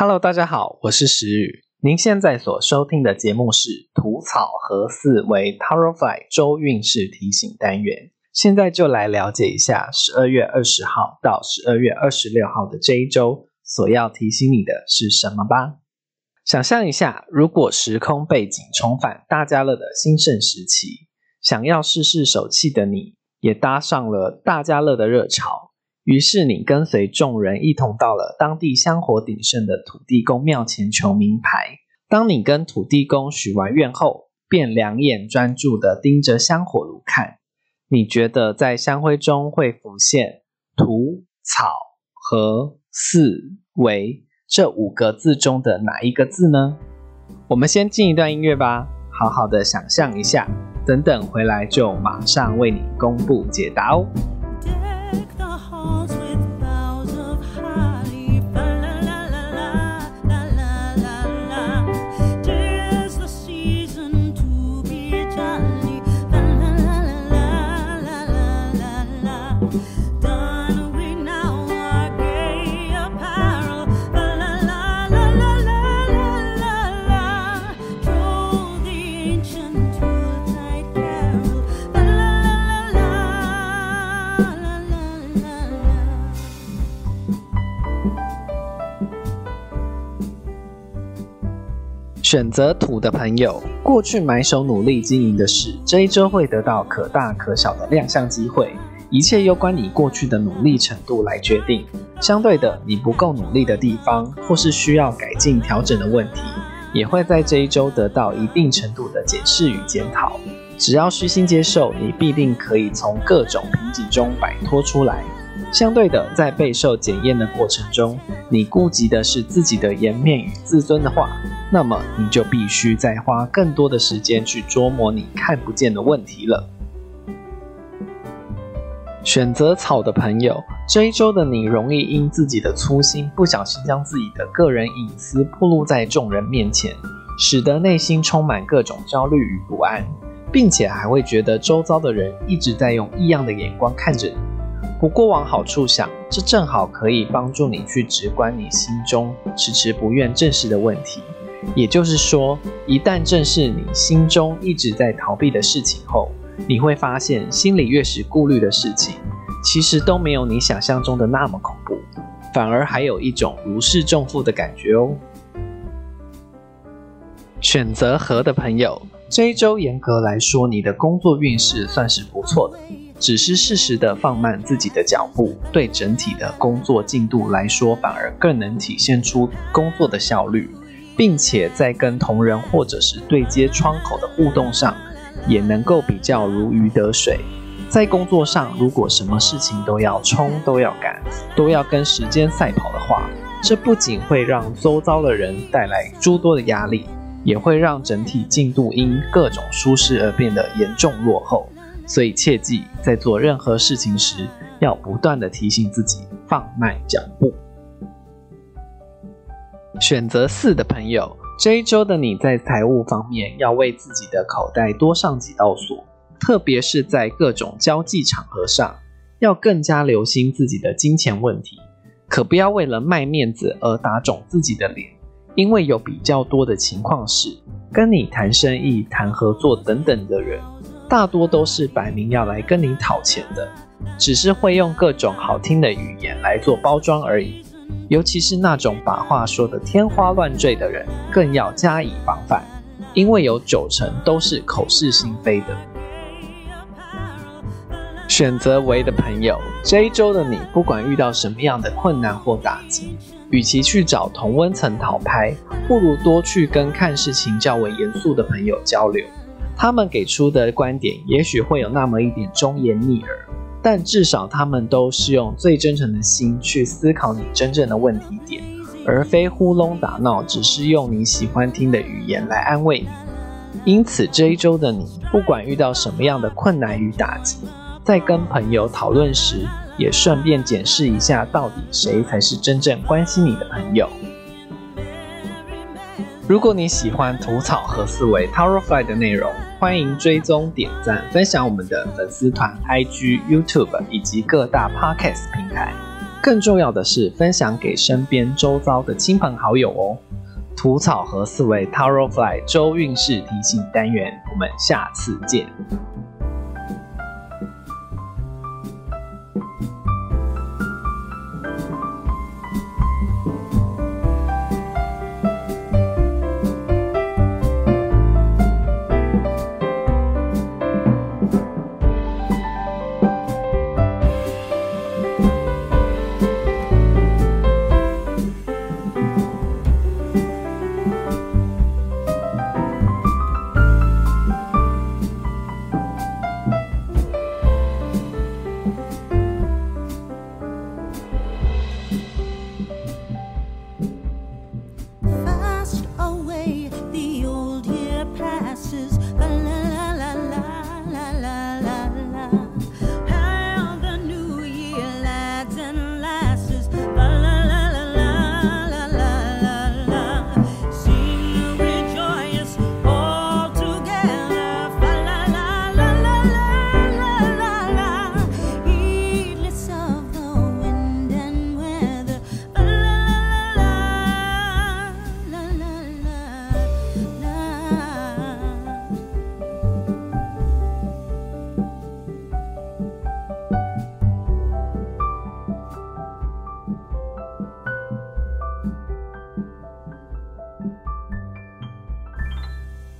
Hello，大家好，我是石宇。您现在所收听的节目是土草和四维 Tarotfly 周运势提醒单元。现在就来了解一下十二月二十号到十二月二十六号的这一周所要提醒你的是什么吧。想象一下，如果时空背景重返大家乐的兴盛时期，想要试试手气的你，也搭上了大家乐的热潮。于是你跟随众人一同到了当地香火鼎盛的土地公庙前求名牌。当你跟土地公许完愿后，便两眼专注地盯着香火炉看。你觉得在香灰中会浮现“土草和四维”这五个字中的哪一个字呢？我们先进一段音乐吧，好好的想象一下。等等回来就马上为你公布解答哦。选择土的朋友，过去埋首努力经营的事，这一周会得到可大可小的亮相机会，一切攸关你过去的努力程度来决定。相对的，你不够努力的地方，或是需要改进调整的问题，也会在这一周得到一定程度的检视与检讨。只要虚心接受，你必定可以从各种瓶颈中摆脱出来。相对的，在备受检验的过程中，你顾及的是自己的颜面与自尊的话，那么你就必须再花更多的时间去琢磨你看不见的问题了。选择草的朋友，这一周的你容易因自己的粗心，不小心将自己的个人隐私暴露在众人面前，使得内心充满各种焦虑与不安，并且还会觉得周遭的人一直在用异样的眼光看着你。不过往好处想，这正好可以帮助你去直观你心中迟迟不愿正视的问题。也就是说，一旦正视你心中一直在逃避的事情后，你会发现心里越是顾虑的事情，其实都没有你想象中的那么恐怖，反而还有一种如释重负的感觉哦。选择和的朋友，这一周严格来说，你的工作运势算是不错的。只是适时的放慢自己的脚步，对整体的工作进度来说，反而更能体现出工作的效率，并且在跟同仁或者是对接窗口的互动上，也能够比较如鱼得水。在工作上，如果什么事情都要冲、都要赶、都要跟时间赛跑的话，这不仅会让周遭的人带来诸多的压力，也会让整体进度因各种舒适而变得严重落后。所以切记，在做任何事情时，要不断的提醒自己放慢脚步。选择四的朋友，这一周的你在财务方面要为自己的口袋多上几道锁，特别是在各种交际场合上，要更加留心自己的金钱问题，可不要为了卖面子而打肿自己的脸。因为有比较多的情况是，跟你谈生意、谈合作等等的人。大多都是摆明要来跟你讨钱的，只是会用各种好听的语言来做包装而已。尤其是那种把话说的天花乱坠的人，更要加以防范，因为有九成都是口是心非的。选择为的朋友，这一周的你，不管遇到什么样的困难或打击，与其去找同温层讨拍，不如多去跟看事情较为严肃的朋友交流。他们给出的观点也许会有那么一点忠言逆耳，但至少他们都是用最真诚的心去思考你真正的问题点，而非呼弄打闹，只是用你喜欢听的语言来安慰你。因此这一周的你，不管遇到什么样的困难与打击，在跟朋友讨论时，也顺便检视一下，到底谁才是真正关心你的朋友。如果你喜欢吐草和思维 Towerfly 的内容，欢迎追踪、点赞、分享我们的粉丝团、IG、YouTube 以及各大 Podcast 平台。更重要的是分享给身边周遭的亲朋好友哦。吐草和思维 Towerfly 周运势提醒单元，我们下次见。